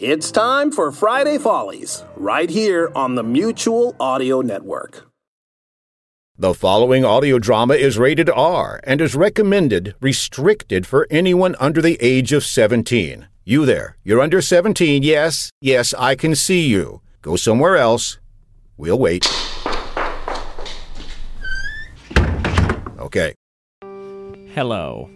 It's time for Friday Follies, right here on the Mutual Audio Network. The following audio drama is rated R and is recommended restricted for anyone under the age of 17. You there, you're under 17, yes, yes, I can see you. Go somewhere else. We'll wait. Okay. Hello.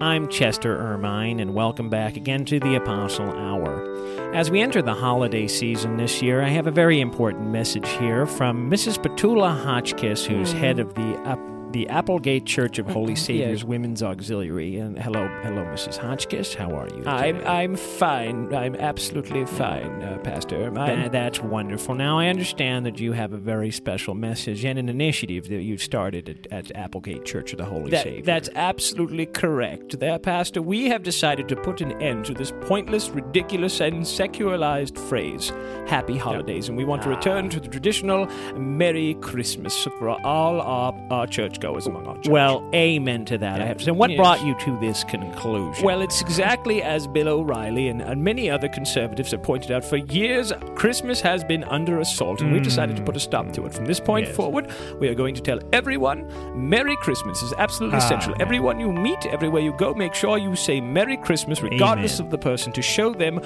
I'm Chester Ermine, and welcome back again to the Apostle Hour. As we enter the holiday season this year, I have a very important message here from Mrs. Petula Hotchkiss, who's mm. head of the up the Applegate Church of Holy mm-hmm. Saviors Women's Auxiliary. And hello, hello, Mrs. Hotchkiss. How are you? I'm? I'm fine. I'm absolutely fine, uh, Pastor. Um, I'm, that's wonderful. Now, I understand that you have a very special message and an initiative that you've started at, at Applegate Church of the Holy that- Savior. that's absolutely correct. There, Pastor, we have decided to put an end to this pointless, ridiculous, and secularized phrase, Happy Holidays, and we want to ah. return to the traditional Merry Christmas for all our, our churchgoers among our church. Well, amen to that. I have to say. What Yes. brought you to this conclusion? Well, it's exactly as Bill O'Reilly and, and many other conservatives have pointed out. For years, Christmas has been under assault, and we've decided to put a stop to it. From this point Yes. forward, we are going to tell everyone Merry Christmas is absolutely essential. yeah. Everyone you meet, everywhere you go, make sure you say Merry Christmas, regardless Amen. of the person, to show them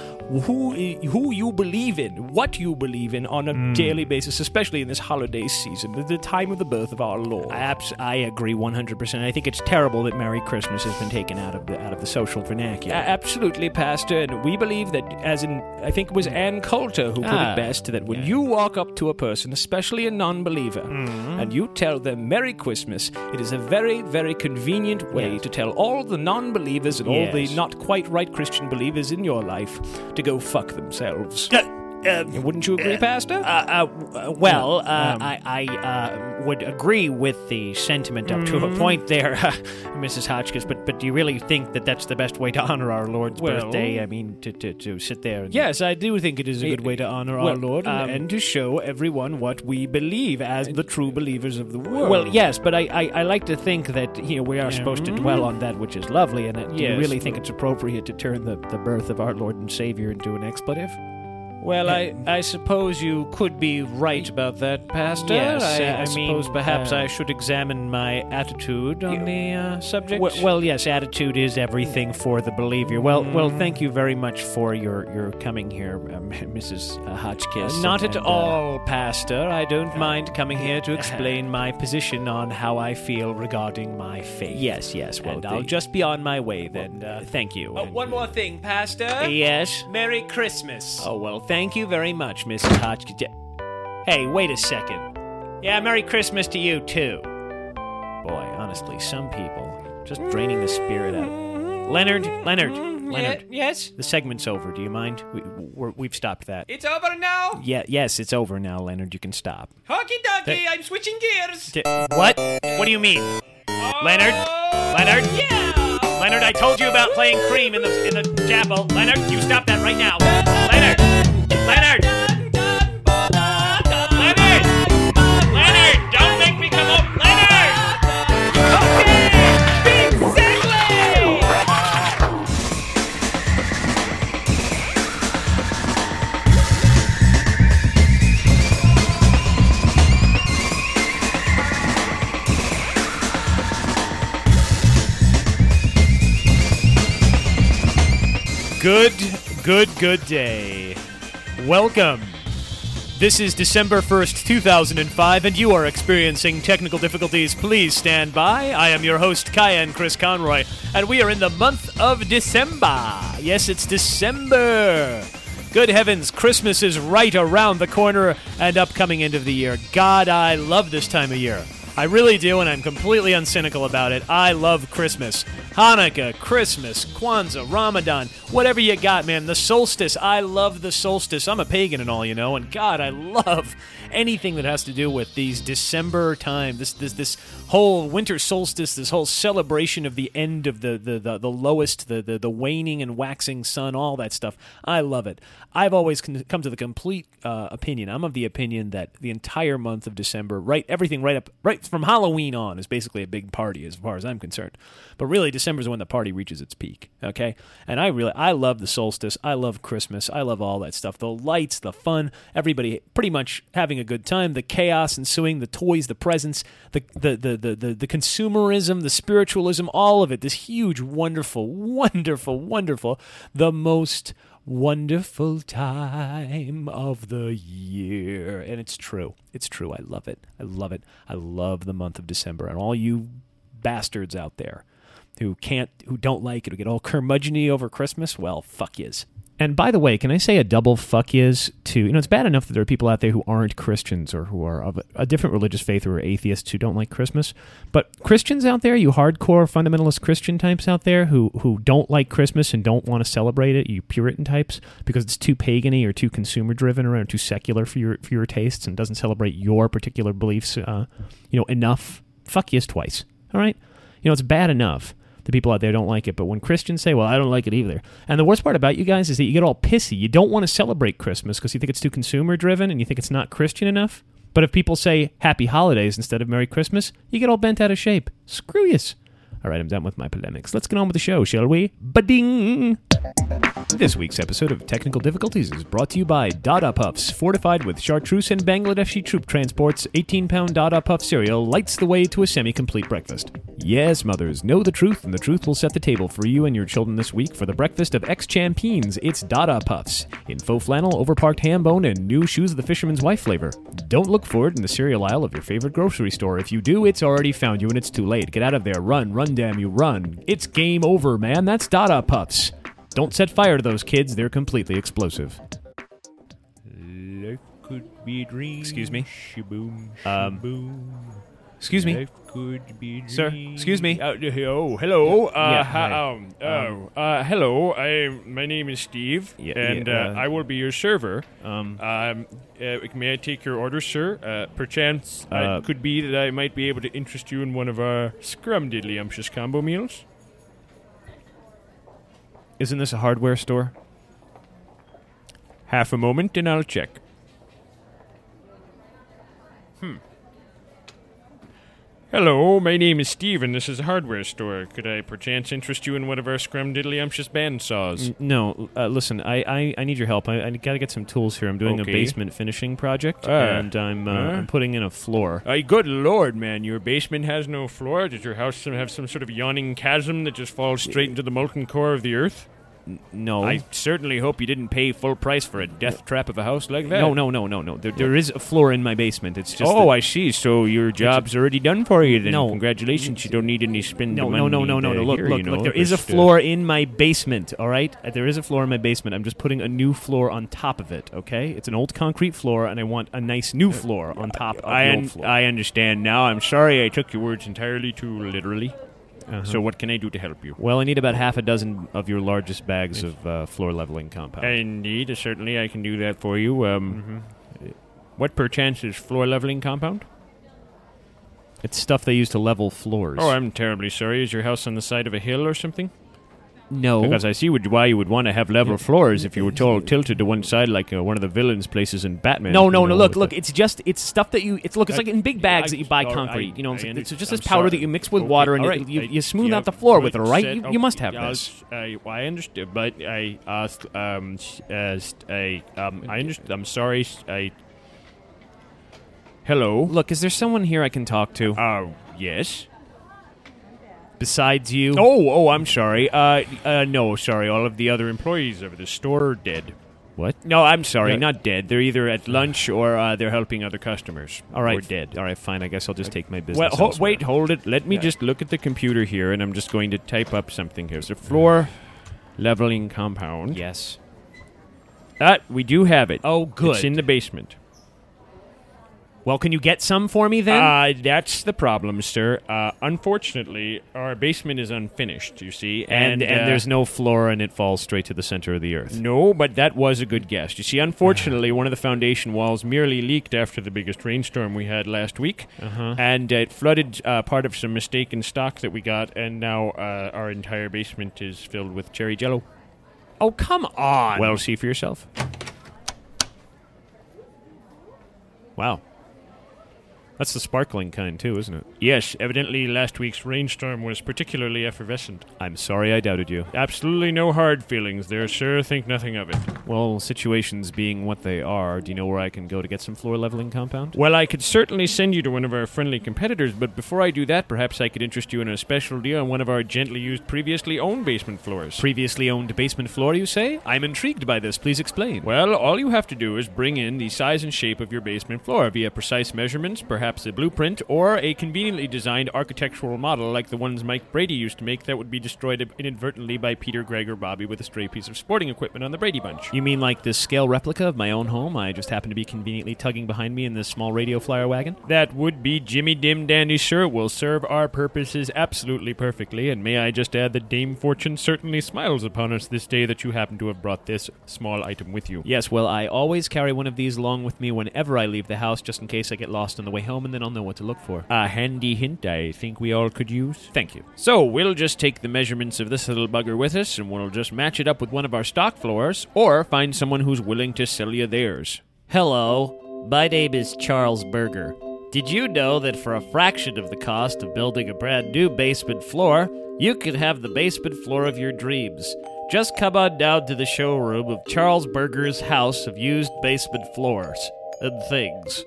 who who you believe in, what you believe in on a mm. daily basis, especially in this holiday season, the, the time of the birth of our Lord. Abs- I agree 100%. I think it's terrible that Merry Christmas has been taken out of the out of the social vernacular. Absolutely, Pastor. And we believe that, as in, I think it was Ann Coulter who put Ah, it best, that when yeah. you walk up to a person, especially a non believer, Mm-hmm. and you tell them Merry Christmas, it is a very, very convenient way Yes. to tell all the non believers and all the not quite right Christian believers in your life to go fuck themselves. Wouldn't you agree, Pastor? Uh, uh, well, uh, Um, I, I uh, would agree with the sentiment up to Mm-hmm. a point there, Mrs. Hotchkiss. But but do you really think that that's the best way to honor our Lord's Well- birthday? I mean, to, to, to sit there. And, Yes, I do think it is a good way to honor our Lord and, um, and to show everyone what we believe as the true believers of the world. Well, yes, but I, I, I like to think that you know we are supposed to dwell on that which is lovely, and that, do you really think it's appropriate to turn the, the birth of our Lord and Savior into an expletive? Well, I, I suppose you could be right about that, Pastor. Yes, I, uh, I I mean, suppose perhaps uh, I should examine my attitude on the uh, subject. Well, well, yes, attitude is everything for the believer. Well, well, Mm. thank you very much for your, your coming here, um, Mrs. Hotchkiss. not and- at uh, all, Pastor. I don't mind coming here to explain my position on how I feel regarding my faith. yes, yes. Well, and I'll just be on my way then. Uh, thank you. oh, and- one more thing, Pastor. Yes. Merry Christmas. Oh well, thank you very much, Mrs. Hotchkiss. Hey, wait a second. Yeah, Merry Christmas to you too. Boy, honestly, some people just draining the spirit out. Leonard, Leonard, Leonard. Ye- yes? The segment's over. Do you mind? We, we're, we've stopped that. It's over now. Yeah, yes, it's over now, Leonard. You can stop. Hockey donkey. I'm switching gears. D- what? What do you mean, Leonard? Oh, Leonard? Yeah. Leonard, I told you about playing cream in the in the chapel. Leonard, you stop that right now. Leonard, Leonard, Leonard, Leonard, don't make me come up, Leonard. Okay! Big segue! Good, good, good day. Welcome. This is December 1st, 2005, and you are experiencing technical difficulties. Please stand by. I am your host, Cayenne Chris Conroy, and we are in the month of December. Yes, it's December. Good heavens, Christmas is right around the corner and upcoming end of the year. God, I love this time of year. I really do, and I'm completely uncynical about it. I love Christmas. Hanukkah, Christmas, Kwanzaa, Ramadan, whatever you got, man. The solstice. I love the solstice. I'm a pagan and all, you know, and God, I love anything that has to do with these December time, this this this whole winter solstice, this whole celebration of the end of the the, the, the lowest, the, the the waning and waxing sun, all that stuff. I love it. I've always come to the complete uh, opinion. I'm of the opinion that the entire month of December, right, everything right up, right from Halloween on, is basically a big party as far as I'm concerned. But really, December is when the party reaches its peak. Okay, and I really, I love the solstice. I love Christmas. I love all that stuff. The lights, the fun, everybody pretty much having a good time. The chaos ensuing, the toys, the presents, the the the the the, the consumerism, the spiritualism, all of it. This huge, wonderful, wonderful, wonderful, the most wonderful time of the year. And it's true. It's true. I love it. I love it. I love the month of December. And all you bastards out there who can't, who don't like it, who get all curmudgeony over Christmas, well, fuck yous. And by the way, can I say a double fuck is to, you know, it's bad enough that there are people out there who aren't Christians or who are of a different religious faith or are atheists who don't like Christmas. But Christians out there, you hardcore fundamentalist Christian types out there who, who don't like Christmas and don't want to celebrate it, you Puritan types, because it's too pagany or too consumer driven or too secular for your, for your tastes and doesn't celebrate your particular beliefs, uh, you know, enough. Fuck yes twice. All right? You know, it's bad enough the people out there don't like it. But when Christians say, well, I don't like it either. And the worst part about you guys is that you get all pissy. You don't want to celebrate Christmas because you think it's too consumer driven and you think it's not Christian enough. But if people say happy holidays instead of Merry Christmas, you get all bent out of shape. Screw yous. All right, I'm done with my polemics. Let's get on with the show, shall we? Bading! This week's episode of Technical Difficulties is brought to you by Dada Puffs. Fortified with chartreuse and Bangladeshi troop transports, 18 pound Dada Puff cereal lights the way to a semi complete breakfast. Yes, mothers, know the truth, and the truth will set the table for you and your children this week for the breakfast of ex champions. It's Dada Puffs in faux flannel, overparked ham bone, and new shoes of the fisherman's wife flavor. Don't look for it in the cereal aisle of your favorite grocery store. If you do, it's already found you and it's too late. Get out of there. Run, run, damn you, run. It's game over, man. That's Dada Puffs. Don't set fire to those kids, they're completely explosive. Life could be a dream. Excuse me? Shaboom, Um. Excuse me? Life could be a dream. Sir, excuse me. Uh, oh, hello. Uh, Yeah, hi. um, oh, uh, hello. I, my name is Steve, Yeah, and yeah, uh, uh, I will be your server. Um, Um, uh, may I take your order, sir? Uh, perchance, Uh, it could be that I might be able to interest you in one of our scrumdiddlyumptious combo meals. Isn't this a hardware store? Half a moment, and I'll check. Hmm. Hello, my name is Steve, and this is a hardware store. Could I perchance interest you in one of our scrumdiddlyumptious bandsaws? N- No, uh, listen, I, I, I need your help. I, I got to get some tools here. I'm doing Okay. a basement finishing project, Ah. and I'm, uh, Huh? I'm putting in a floor. Ay, good lord, man, your basement has no floor? Does your house have some sort of yawning chasm that just falls straight into the molten core of the earth? No. I certainly hope you didn't pay full price for a death trap of a house like that. no, no, no, no, no. There, there is a floor in my basement. It's just oh, I see. So your job's already done for you then. No. Congratulations. You don't need any spend no, no, no, no, no, no. Look, here, look, you know, look. There is a uh, floor in my basement. All right, Uh, there is a floor in my basement. I'm just putting a new floor on top of it. Okay, it's an old concrete floor, and I want a nice new floor on top of I, the old floor. I understand now. I'm sorry I took your words entirely too literally. Uh-huh. So what can I do to help you? well, I need about half a dozen of your largest bags of uh, floor leveling compound. Indeed, certainly I can do that for you. Um, Mm-hmm. What perchance is floor leveling compound? It's stuff they use to level floors. Oh, I'm terribly sorry. Is your house on the side of a hill or something? No. Because I see would, why you would want to have level floors if you were told tilted to one side like uh, one of the villains' places in Batman. No, no, no. Look, look. the- It's just it's stuff that you. It's look. It's I- like in big bags I- that you buy right, concrete. you know, what I it's, it's just I'm this powder that you mix with Okay, water and right, you, I- you smooth yeah, out the floor with it. right, said- you, okay, you must have this. I, I understood, but I asked. Um, uh, I um, I understand. I'm sorry. I. Hello. Look, is there someone here I can talk to Oh yes. Besides you? Oh, oh, I'm sorry. Uh, uh, no, sorry. All of the other employees of the store are dead. What? No, I'm sorry. Not dead. They're either at lunch or uh, they're helping other customers. All right, Or dead. All right, fine. I guess I'll just take my business. Well, ho- wait, hold it. Let me Yeah. just look at the computer here, and I'm just going to type up something here. So, floor leveling compound. Yes. That we do have it. Oh, good. It's in the basement. Well, can you get some for me then? Uh, that's the problem, sir. Uh, unfortunately, our basement is unfinished, you see. and And, and uh, there's no floor and it falls straight to the center of the earth. No, but that was a good guess. You see, unfortunately, one of the foundation walls merely leaked after the biggest rainstorm we had last week, Uh-huh. and it flooded uh, part of some mistaken stock that we got, and now uh, our entire basement is filled with cherry jello. Oh, come on. Well, see for yourself. wow. That's the sparkling kind too, isn't it? Yes, evidently last week's rainstorm was particularly effervescent. I'm sorry I doubted you. Absolutely no hard feelings there, sir. Think nothing of it. Well, situations being what they are, do you know where I can go to get some floor leveling compound? Well, I could certainly send you to one of our friendly competitors, but before I do that, perhaps I could interest you in a special deal on one of our gently used, previously owned basement floors. Previously owned basement floor, you say? I'm intrigued by this. Please explain. well, all you have to do is bring in the size and shape of your basement floor via precise measurements, perhaps a blueprint, or a conveniently designed architectural model like the ones Mike Brady used to make that would be destroyed inadvertently by Peter Greg or Bobby with a stray piece of sporting equipment on the Brady Bunch. You mean like this scale replica of my own home? I just happen to be conveniently tugging behind me in this small radio flyer wagon? That would be Jimmy Dim Dandy, sir. Will serve our purposes absolutely perfectly. And may I just add that Dame Fortune certainly smiles upon us this day that you happen to have brought this small item with you. Yes, well, I always carry one of these along with me whenever I leave the house, just in case I get lost on the way home, and then I'll know what to look for. A handy hint I think we all could use. Thank you. So we'll just take the measurements of this little bugger with us, and we'll just match it up with one of our stock floors, or find someone who's willing to sell you theirs. Hello, my name is Charles Berger. Did you know that for a fraction of the cost of building a brand new basement floor, you could have the basement floor of your dreams? Just come on down to the showroom of Charles Berger's House of Used Basement Floors and Things.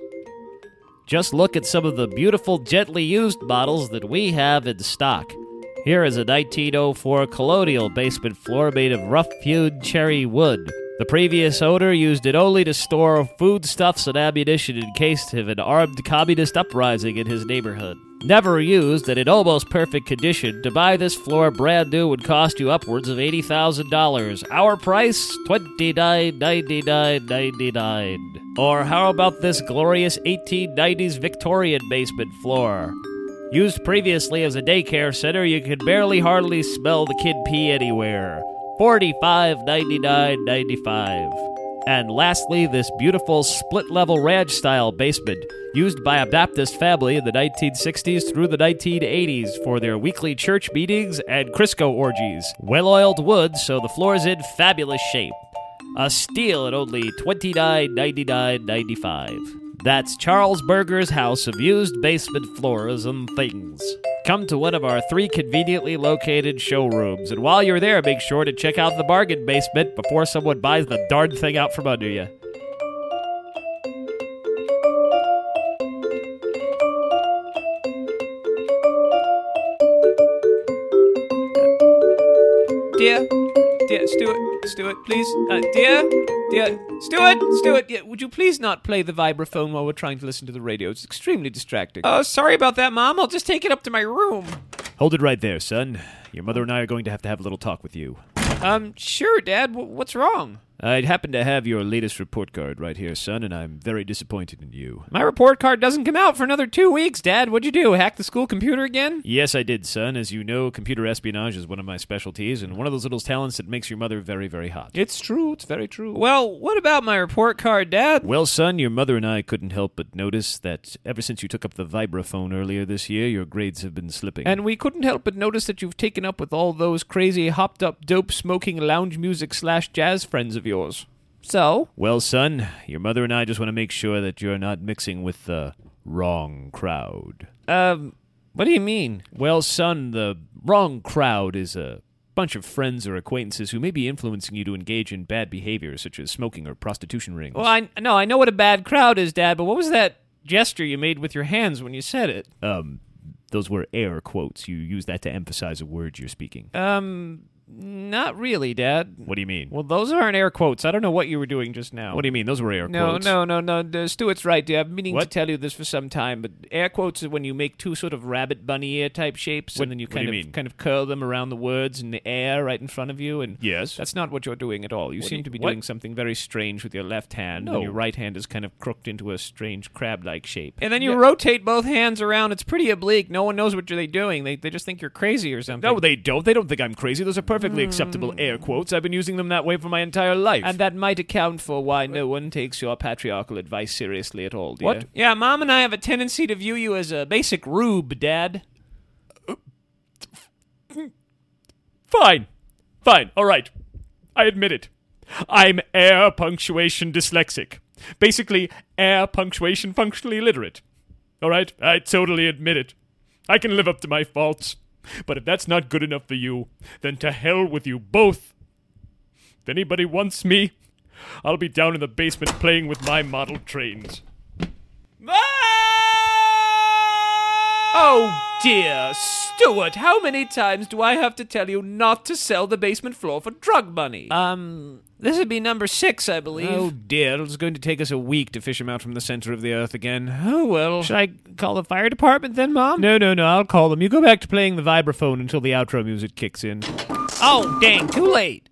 Just look at some of the beautiful gently used models that we have in stock. Here is a 1904 colonial basement floor made of rough hewn cherry wood. The previous owner used it only to store foodstuffs and ammunition in case of an armed communist uprising in his neighborhood. Never used and in almost perfect condition, to buy this floor brand new would cost you upwards of $80,000. Our price? $29.99.99. Or how about this glorious 1890s Victorian basement floor? Used previously as a daycare center, you could barely hardly smell the kid pee anywhere. Forty-five ninety-nine ninety-five. And lastly, this beautiful split level ranch style basement, used by a Baptist family in the 1960s through the 1980s for their weekly church meetings and Crisco orgies. Well oiled wood, so the floor's in fabulous shape. A steal at only $29.99.95. That's Charles Berger's house of used basement floors and things. Come to one of our three conveniently located showrooms, and while you're there, make sure to check out the bargain basement before someone buys the darn thing out from under you. Dear, dear Stuart, Stuart, please, uh, dear, dear Stuart, Stuart, yeah, would you please not play the vibraphone while we're trying to listen to the radio? It's extremely distracting. Oh, sorry about that, Mom. I'll just take it up to my room. Hold it right there, son. Your mother and I are going to have to have a little talk with you. Um, sure, Dad. W- what's wrong? Uh, I happen to have your latest report card right here, son, and I'm very disappointed in you. My report card doesn't come out for another two weeks, Dad. What'd you do? Hack the school computer again? Yes, I did, son. As you know, computer espionage is one of my specialties, and one of those little talents that makes your mother very, very hot. It's true. It's very true. Well, what about my report card, Dad? Well, son, your mother and I couldn't help but notice that ever since you took up the vibraphone earlier this year, your grades have been slipping. And we couldn't help but notice that you've taken up with all those crazy, hopped up, dope smoking lounge music slash jazz friends of yours. So? Well, son, your mother and I just want to make sure that you're not mixing with the wrong crowd. Um, what do you mean? Well, son, the wrong crowd is a bunch of friends or acquaintances who may be influencing you to engage in bad behavior, such as smoking or prostitution rings. Well, I no, I know what a bad crowd is, Dad. But what was that gesture you made with your hands when you said it? um, those were air quotes. You use that to emphasize a word you're speaking. Um, Not really, Dad. What do you mean? Well, those aren't air quotes. I don't know what you were doing just now. What do you mean? Those were air No, quotes. no, no, no. no. Stuart's right, dear. I've been meaning to What? tell you this for some time, but air quotes are when you make two sort of rabbit bunny ear type shapes, What- and then you what do kind you of mean? kind of curl them around the words in the air right in front of you, and Yes. that's not what you're doing at all. You do seem you- to be what? doing something very strange with your left hand, No. and your right hand is kind of crooked into a strange crab-like shape. And then you rotate both hands around. It's pretty oblique. No one knows what they're doing. They they just think you're crazy or something. No, they don't. They don't think I'm crazy. Those are perfectly acceptable hmm. air quotes. I've been using them that way for my entire life. And that might account for why no one takes your patriarchal advice seriously at all, dear. What? Yeah, Mom and I have a tendency to view you as a basic rube, Dad. Fine. Fine. All right. I admit it. I'm air punctuation dyslexic. Basically, air punctuation functionally illiterate. All right? I totally admit it. I can live up to my faults. But if that's not good enough for you, then to hell with you both. If anybody wants me, I'll be down in the basement playing with my model trains. Oh dear, Stuart, how many times do I have to tell you not to sell the basement floor for drug money? Um, this would be number six, I believe. Oh, dear, it's going to take us a week to fish him out from the center of the earth again. Oh well. Should I call the fire department then, Mom? No, no, no, I'll call them. You go back to playing the vibraphone until the outro music kicks in. Oh, dang, too late.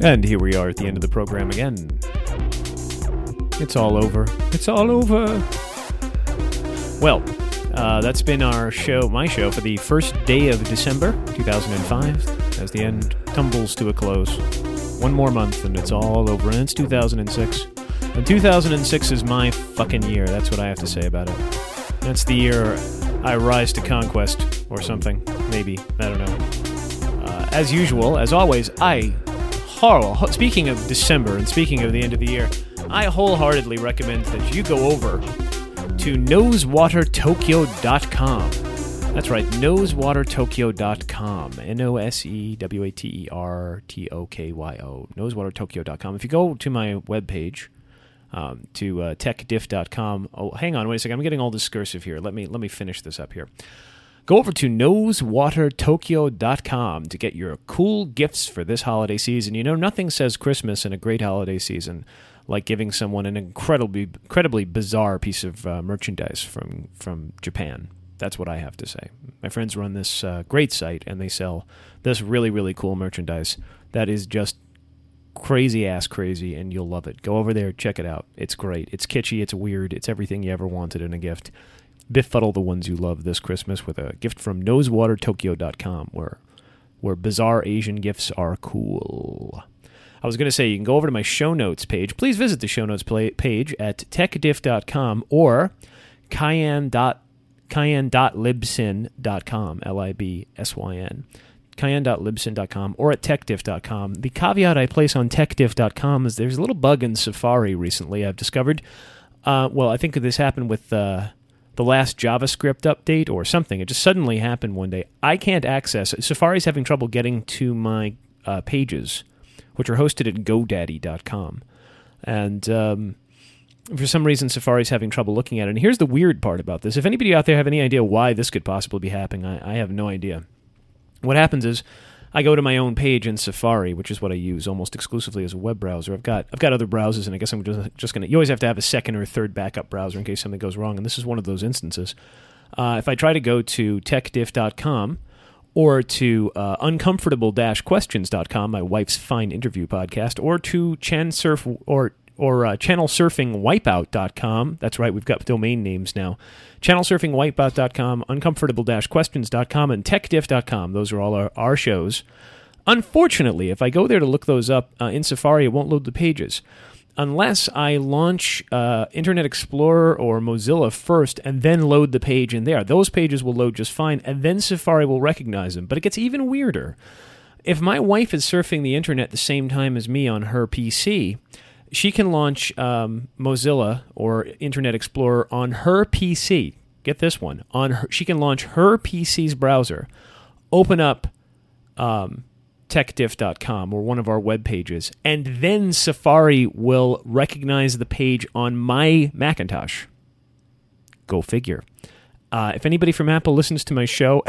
And here we are at the end of the program again. It's all over. It's all over. Well, uh, that's been our show, my show, for the first day of December 2005, as the end tumbles to a close. One more month and it's all over, and it's 2006. And 2006 is my fucking year. That's what I have to say about it. That's the year I rise to conquest, or something. Maybe. I don't know. Uh, as usual, as always, I horrible. Speaking of December and speaking of the end of the year, I wholeheartedly recommend that you go over to nosewatertokyo.com. That's right, nosewatertokyo.com. N O S E W A T E R T O K Y O. Nosewatertokyo.com. If you go to my webpage, um, to uh, techdiff.com. Oh, hang on, wait a second. I'm getting all discursive here. Let me let me finish this up here. Go over to nosewatertokyo.com to get your cool gifts for this holiday season. You know, nothing says Christmas in a great holiday season like giving someone an incredibly, incredibly bizarre piece of uh, merchandise from, from Japan. That's what I have to say. My friends run this uh, great site and they sell this really, really cool merchandise that is just crazy ass crazy and you'll love it. Go over there, check it out. It's great. It's kitschy, it's weird, it's everything you ever wanted in a gift befuddle the ones you love this Christmas with a gift from nosewatertokyo.com where where bizarre Asian gifts are cool. I was going to say you can go over to my show notes page. Please visit the show notes page at techdiff.com or cayenne cayenne.libsyn.com, L I B S Y N. Cayenne.libsyn.com or at techdiff.com. The caveat I place on techdiff.com is there's a little bug in Safari recently I've discovered. Uh, well, I think this happened with uh, the last JavaScript update or something. It just suddenly happened one day. I can't access Safari's having trouble getting to my uh, pages, which are hosted at GoDaddy.com, and um, for some reason Safari's having trouble looking at it. And here's the weird part about this: if anybody out there have any idea why this could possibly be happening, I, I have no idea. What happens is I go to my own page in Safari, which is what I use almost exclusively as a web browser. I've got I've got other browsers, and I guess I'm just, just going to. You always have to have a second or third backup browser in case something goes wrong, and this is one of those instances. Uh, if I try to go to techdiff.com or to uh, uncomfortable-questions.com, my wife's fine interview podcast, or to chansurf or or uh, channelsurfingwipeout.com. That's right, we've got domain names now. Channelsurfingwipeout.com, uncomfortable-questions.com, and techdiff.com. Those are all our, our shows. Unfortunately, if I go there to look those up uh, in Safari, it won't load the pages. Unless I launch uh, Internet Explorer or Mozilla first and then load the page in there. Those pages will load just fine, and then Safari will recognize them. But it gets even weirder. If my wife is surfing the internet the same time as me on her PC, she can launch um, Mozilla or Internet Explorer on her PC. Get this one on her. She can launch her PC's browser, open up um, techdiff.com or one of our web pages, and then Safari will recognize the page on my Macintosh. Go figure. Uh, if anybody from Apple listens to my show,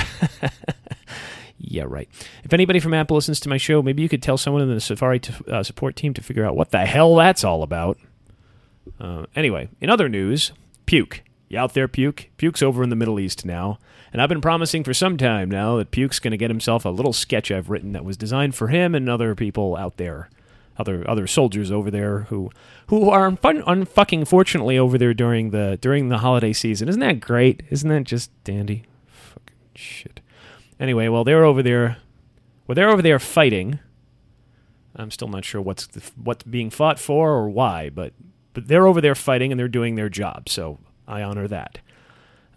yeah, right. If anybody from Apple listens to my show, maybe you could tell someone in the Safari to, uh, support team to figure out what the hell that's all about. Uh, anyway, in other news, Puke. You out there, Puke? Puke's over in the Middle East now. And I've been promising for some time now that Puke's going to get himself a little sketch I've written that was designed for him and other people out there, other other soldiers over there who who are unfucking fortunately over there during the during the holiday season. Isn't that great? Isn't that just dandy? Fucking shit. Anyway, well they're over there. Well, they're over there fighting. I'm still not sure what's the, what's being fought for or why, but but they're over there fighting and they're doing their job. So I honor that.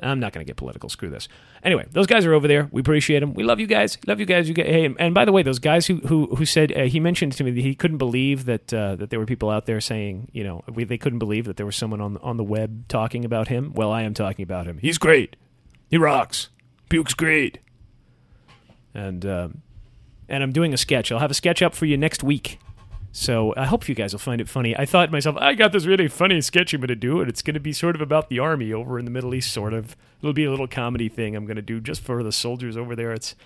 I'm not going to get political. Screw this. Anyway, those guys are over there. We appreciate them. We love you guys. Love you guys. You get, hey, and by the way, those guys who who who said uh, he mentioned to me that he couldn't believe that uh, that there were people out there saying you know we, they couldn't believe that there was someone on on the web talking about him. Well, I am talking about him. He's great. He rocks. Puke's great. And um, and I'm doing a sketch. I'll have a sketch up for you next week. So I hope you guys will find it funny. I thought myself, I got this really funny sketch I'm going to do, and it's going to be sort of about the army over in the Middle East, sort of. It'll be a little comedy thing I'm going to do just for the soldiers over there. It's,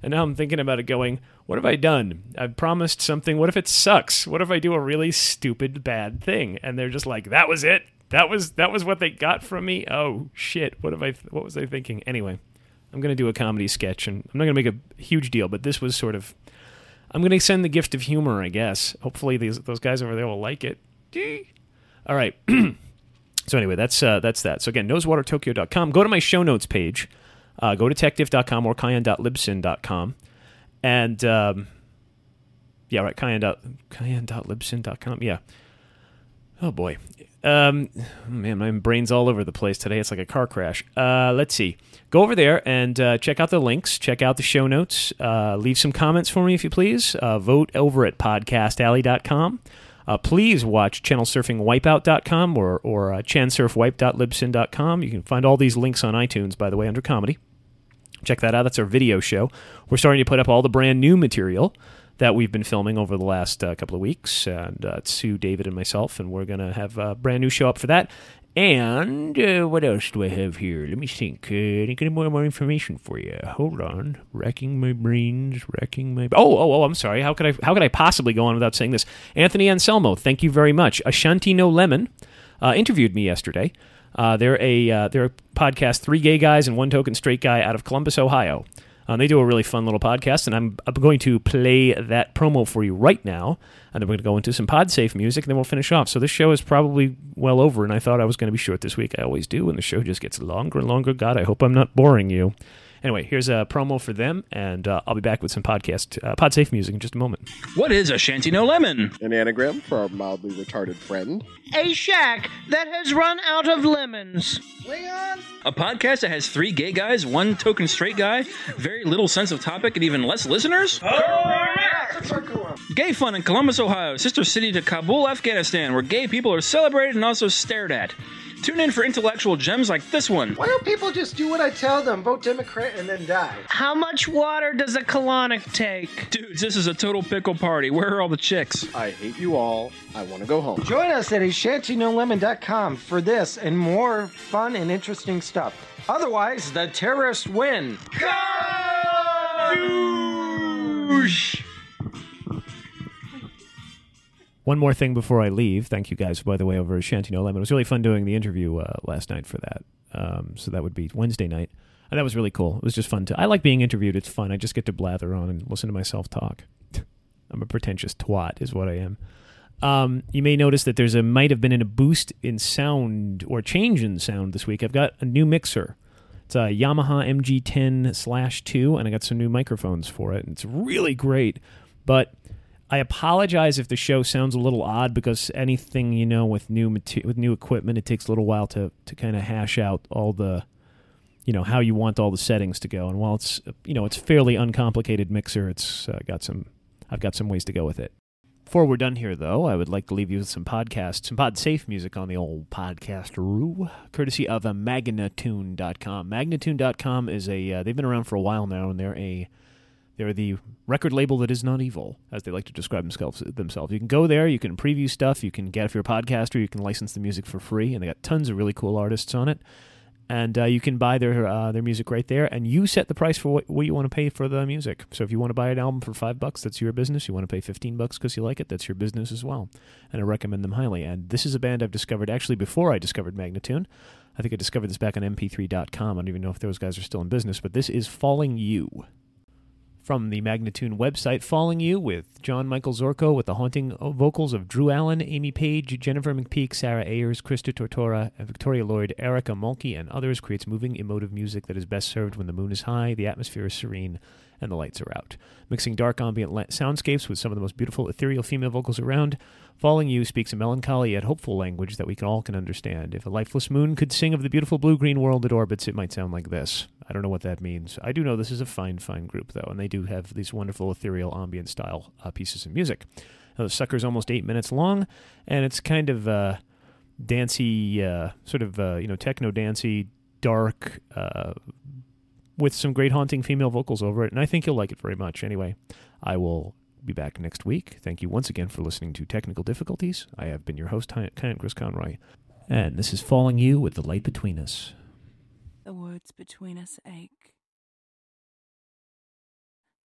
and now I'm thinking about it, going, what have I done? I've promised something. What if it sucks? What if I do a really stupid bad thing? And they're just like, that was it. That was that was what they got from me. Oh shit! What have I? What was I thinking? Anyway, I'm going to do a comedy sketch, and I'm not going to make a huge deal, but this was sort of I'm going to send the gift of humor, I guess. Hopefully, these those guys over there will like it. All right. so anyway, that's uh, that's that. So again, nosewatertokyo.com. Go to my show notes page. Uh, go to techdiff.com or cayenne.libsyn.com. And um, yeah, right, cayenne. cayenne.libsyn.com. Yeah. Oh boy. Um, man, my brain's all over the place today. It's like a car crash. Uh, let's see. Go over there and uh, check out the links. Check out the show notes. Uh, leave some comments for me if you please. Uh, vote over at podcastalley.com. Uh, please watch channelsurfingwipeout.com or, or uh, chansurfwipe.libsyn.com. You can find all these links on iTunes, by the way, under comedy. Check that out. That's our video show. We're starting to put up all the brand new material that we've been filming over the last uh, couple of weeks. And uh, it's Sue, David, and myself, and we're going to have a brand new show up for that. And uh, what else do I have here? Let me think. Uh, I more, more information for you. Hold on. Racking my brains, racking my. Oh, oh, oh! I'm sorry. How could I? How could I possibly go on without saying this? Anthony Anselmo, thank you very much. Ashanti No Lemon uh, interviewed me yesterday. Uh, they're a uh, they're a podcast, three gay guys and one token straight guy out of Columbus, Ohio. Um, they do a really fun little podcast, and I'm, I'm going to play that promo for you right now. And then we're going to go into some pod safe music, and then we'll finish off. So this show is probably well over, and I thought I was going to be short this week. I always do, and the show just gets longer and longer. God, I hope I'm not boring you. Anyway, here's a promo for them, and uh, I'll be back with some podcast uh, PodSafe music in just a moment. What is a Shanty No Lemon? An anagram for our mildly retarded friend. A shack that has run out of lemons. Leon? A podcast that has three gay guys, one token straight guy, very little sense of topic, and even less listeners? Gay fun in Columbus, Ohio, sister city to Kabul, Afghanistan, where gay people are celebrated and also stared at. Tune in for intellectual gems like this one. Why don't people just do what I tell them, vote Democrat, and then die? How much water does a colonic take? Dudes, this is a total pickle party. Where are all the chicks? I hate you all. I want to go home. Join us at ashantinolemon.com for this and more fun and interesting stuff. Otherwise, the terrorists win. Douche! One more thing before I leave. Thank you guys, by the way, over at Shanty No Lemon. It was really fun doing the interview uh, last night for that. Um, so that would be Wednesday night. And that was really cool. It was just fun to. I like being interviewed. It's fun. I just get to blather on and listen to myself talk. I'm a pretentious twat, is what I am. Um, you may notice that there's a might have been a boost in sound or change in sound this week. I've got a new mixer. It's a Yamaha MG10 slash two, and I got some new microphones for it. And it's really great. But I apologize if the show sounds a little odd because anything you know with new with new equipment, it takes a little while to to kind of hash out all the, you know, how you want all the settings to go. And while it's you know it's fairly uncomplicated mixer, it's uh, got some I've got some ways to go with it. Before we're done here, though, I would like to leave you with some podcast, some pod safe music on the old podcasteroo, courtesy of a Magnatune.com. Magnatune.com is a uh, they've been around for a while now, and they're a they're the record label that is not evil, as they like to describe themselves. Themselves. You can go there, you can preview stuff, you can get if you're a podcaster, you can license the music for free, and they got tons of really cool artists on it. and uh, you can buy their uh, their music right there, and you set the price for what, what you want to pay for the music. So if you want to buy an album for five bucks, that's your business. You want to pay fifteen bucks because you like it, that's your business as well. And I recommend them highly. And this is a band I've discovered actually before I discovered Magnatune. I think I discovered this back on MP3.com. I don't even know if those guys are still in business, but this is Falling You from the Magnatune website, Falling You with John Michael Zorko with the haunting vocals of Drew Allen, Amy Page, Jennifer McPeak, Sarah Ayers, Krista Tortora, and Victoria Lloyd, Erica Mulkey, and others creates moving, emotive music that is best served when the moon is high, the atmosphere is serene, and the lights are out. Mixing dark ambient soundscapes with some of the most beautiful ethereal female vocals around, Falling You speaks a melancholy yet hopeful language that we can all can understand. If a lifeless moon could sing of the beautiful blue-green world it orbits, it might sound like this. I don't know what that means. I do know this is a fine, fine group, though, and they do have these wonderful ethereal ambient style uh, pieces of music. Now, the sucker's almost eight minutes long, and it's kind of uh, dancey, uh, sort of, uh, you know, techno dancey, dark, uh, with some great haunting female vocals over it, and I think you'll like it very much. Anyway, I will be back next week. Thank you once again for listening to Technical Difficulties. I have been your host, Chris Conroy, and this is Falling You with the Light Between Us. The words between us ache.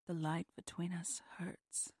The light between us hurts.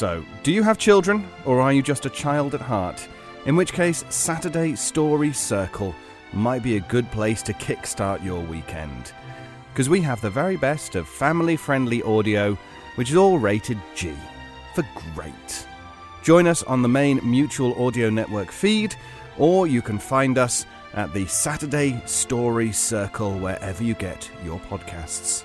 So, do you have children, or are you just a child at heart? In which case, Saturday Story Circle might be a good place to kickstart your weekend. Because we have the very best of family friendly audio, which is all rated G for great. Join us on the main Mutual Audio Network feed, or you can find us at the Saturday Story Circle wherever you get your podcasts.